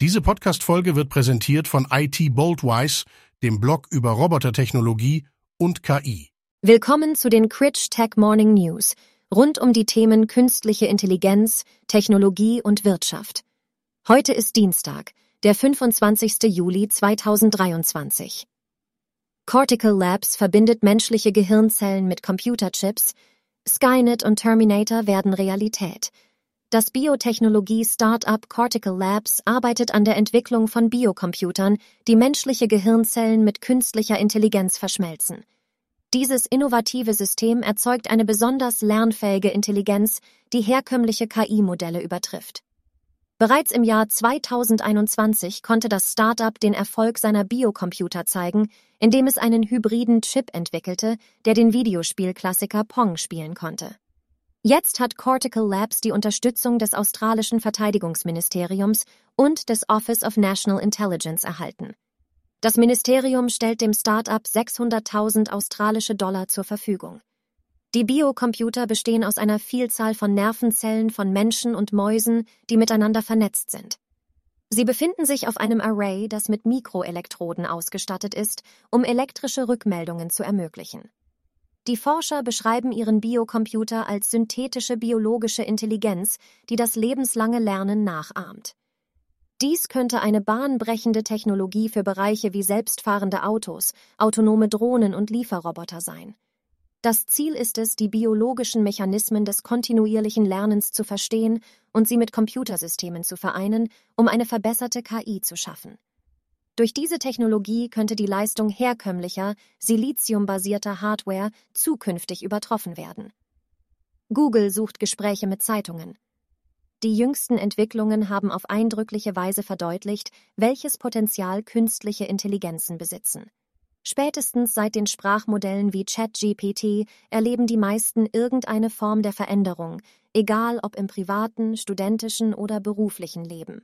Diese Podcast-Folge wird präsentiert von IT Boldwise, dem Blog über Robotertechnologie und KI. Willkommen zu den Critch Tech Morning News rund um die Themen künstliche Intelligenz, Technologie und Wirtschaft. Heute ist Dienstag, der 25. Juli 2023. Cortical Labs verbindet menschliche Gehirnzellen mit Computerchips, Skynet und Terminator werden Realität – das Biotechnologie-Startup Cortical Labs arbeitet an der Entwicklung von Biocomputern, die menschliche Gehirnzellen mit künstlicher Intelligenz verschmelzen. Dieses innovative System erzeugt eine besonders lernfähige Intelligenz, die herkömmliche KI-Modelle übertrifft. Bereits im Jahr 2021 konnte das Startup den Erfolg seiner Biocomputer zeigen, indem es einen hybriden Chip entwickelte, der den Videospielklassiker Pong spielen konnte. Jetzt hat Cortical Labs die Unterstützung des australischen Verteidigungsministeriums und des Office of National Intelligence erhalten. Das Ministerium stellt dem Start-up 600.000 australische Dollar zur Verfügung. Die Biocomputer bestehen aus einer Vielzahl von Nervenzellen von Menschen und Mäusen, die miteinander vernetzt sind. Sie befinden sich auf einem Array, das mit Mikroelektroden ausgestattet ist, um elektrische Rückmeldungen zu ermöglichen. Die Forscher beschreiben ihren Biocomputer als synthetische biologische Intelligenz, die das lebenslange Lernen nachahmt. Dies könnte eine bahnbrechende Technologie für Bereiche wie selbstfahrende Autos, autonome Drohnen und Lieferroboter sein. Das Ziel ist es, die biologischen Mechanismen des kontinuierlichen Lernens zu verstehen und sie mit Computersystemen zu vereinen, um eine verbesserte KI zu schaffen. Durch diese Technologie könnte die Leistung herkömmlicher, siliziumbasierter Hardware zukünftig übertroffen werden. Google sucht Gespräche mit Zeitungen. Die jüngsten Entwicklungen haben auf eindrückliche Weise verdeutlicht, welches Potenzial künstliche Intelligenzen besitzen. Spätestens seit den Sprachmodellen wie ChatGPT erleben die meisten irgendeine Form der Veränderung, egal ob im privaten, studentischen oder beruflichen Leben.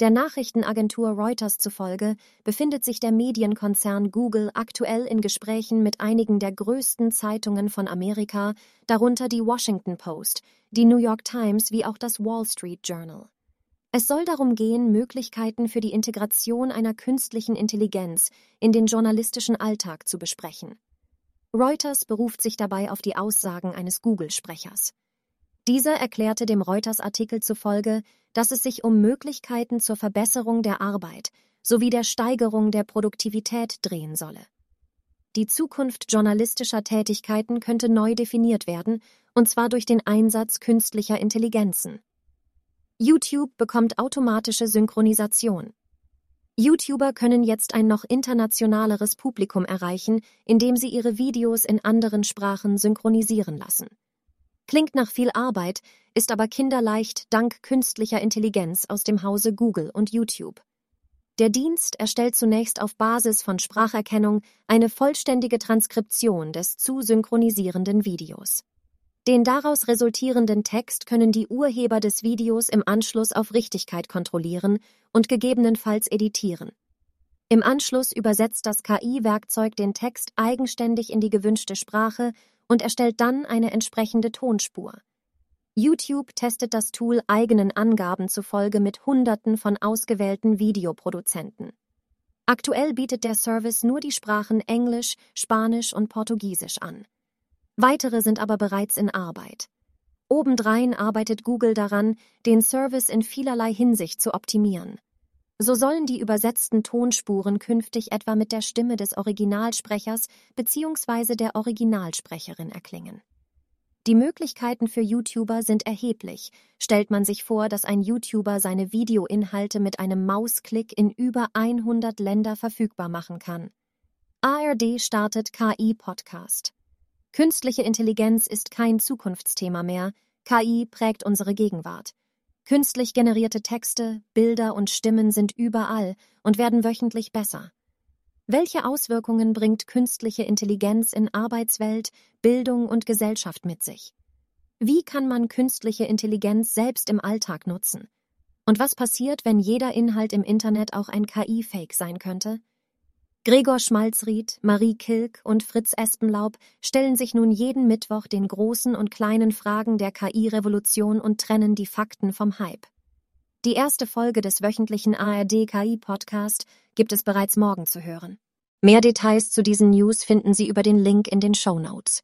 Der Nachrichtenagentur Reuters zufolge befindet sich der Medienkonzern Google aktuell in Gesprächen mit einigen der größten Zeitungen von Amerika, darunter die Washington Post, die New York Times wie auch das Wall Street Journal. Es soll darum gehen, Möglichkeiten für die Integration einer künstlichen Intelligenz in den journalistischen Alltag zu besprechen. Reuters beruft sich dabei auf die Aussagen eines Google-Sprechers. Dieser erklärte dem Reuters-Artikel zufolge, dass es sich um Möglichkeiten zur Verbesserung der Arbeit sowie der Steigerung der Produktivität drehen solle. Die Zukunft journalistischer Tätigkeiten könnte neu definiert werden, und zwar durch den Einsatz künstlicher Intelligenzen. YouTube bekommt automatische Synchronisation. YouTuber können jetzt ein noch internationaleres Publikum erreichen, indem sie ihre Videos in anderen Sprachen synchronisieren lassen. Klingt nach viel Arbeit, ist aber kinderleicht dank künstlicher Intelligenz aus dem Hause Google und YouTube. Der Dienst erstellt zunächst auf Basis von Spracherkennung eine vollständige Transkription des zu synchronisierenden Videos. Den daraus resultierenden Text können die Urheber des Videos im Anschluss auf Richtigkeit kontrollieren und gegebenenfalls editieren. Im Anschluss übersetzt das KI-Werkzeug den Text eigenständig in die gewünschte Sprache und erstellt dann eine entsprechende Tonspur. YouTube testet das Tool eigenen Angaben zufolge mit Hunderten von ausgewählten Videoproduzenten. Aktuell bietet der Service nur die Sprachen Englisch, Spanisch und Portugiesisch an. Weitere sind aber bereits in Arbeit. Obendrein arbeitet Google daran, den Service in vielerlei Hinsicht zu optimieren. So sollen die übersetzten Tonspuren künftig etwa mit der Stimme des Originalsprechers bzw. der Originalsprecherin erklingen. Die Möglichkeiten für YouTuber sind erheblich. Stellt man sich vor, dass ein YouTuber seine Videoinhalte mit einem Mausklick in über 100 Länder verfügbar machen kann. ARD startet KI-Podcast. Künstliche Intelligenz ist kein Zukunftsthema mehr. KI prägt unsere Gegenwart. Künstlich generierte Texte, Bilder und Stimmen sind überall und werden wöchentlich besser. Welche Auswirkungen bringt künstliche Intelligenz in Arbeitswelt, Bildung und Gesellschaft mit sich? Wie kann man künstliche Intelligenz selbst im Alltag nutzen? Und was passiert, wenn jeder Inhalt im Internet auch ein KI-Fake sein könnte? Gregor Schmalzried, Marie Kilk und Fritz Espenlaub stellen sich nun jeden Mittwoch den großen und kleinen Fragen der KI-Revolution und trennen die Fakten vom Hype. Die erste Folge des wöchentlichen ARD KI Podcast gibt es bereits morgen zu hören. Mehr Details zu diesen News finden Sie über den Link in den Show Notes.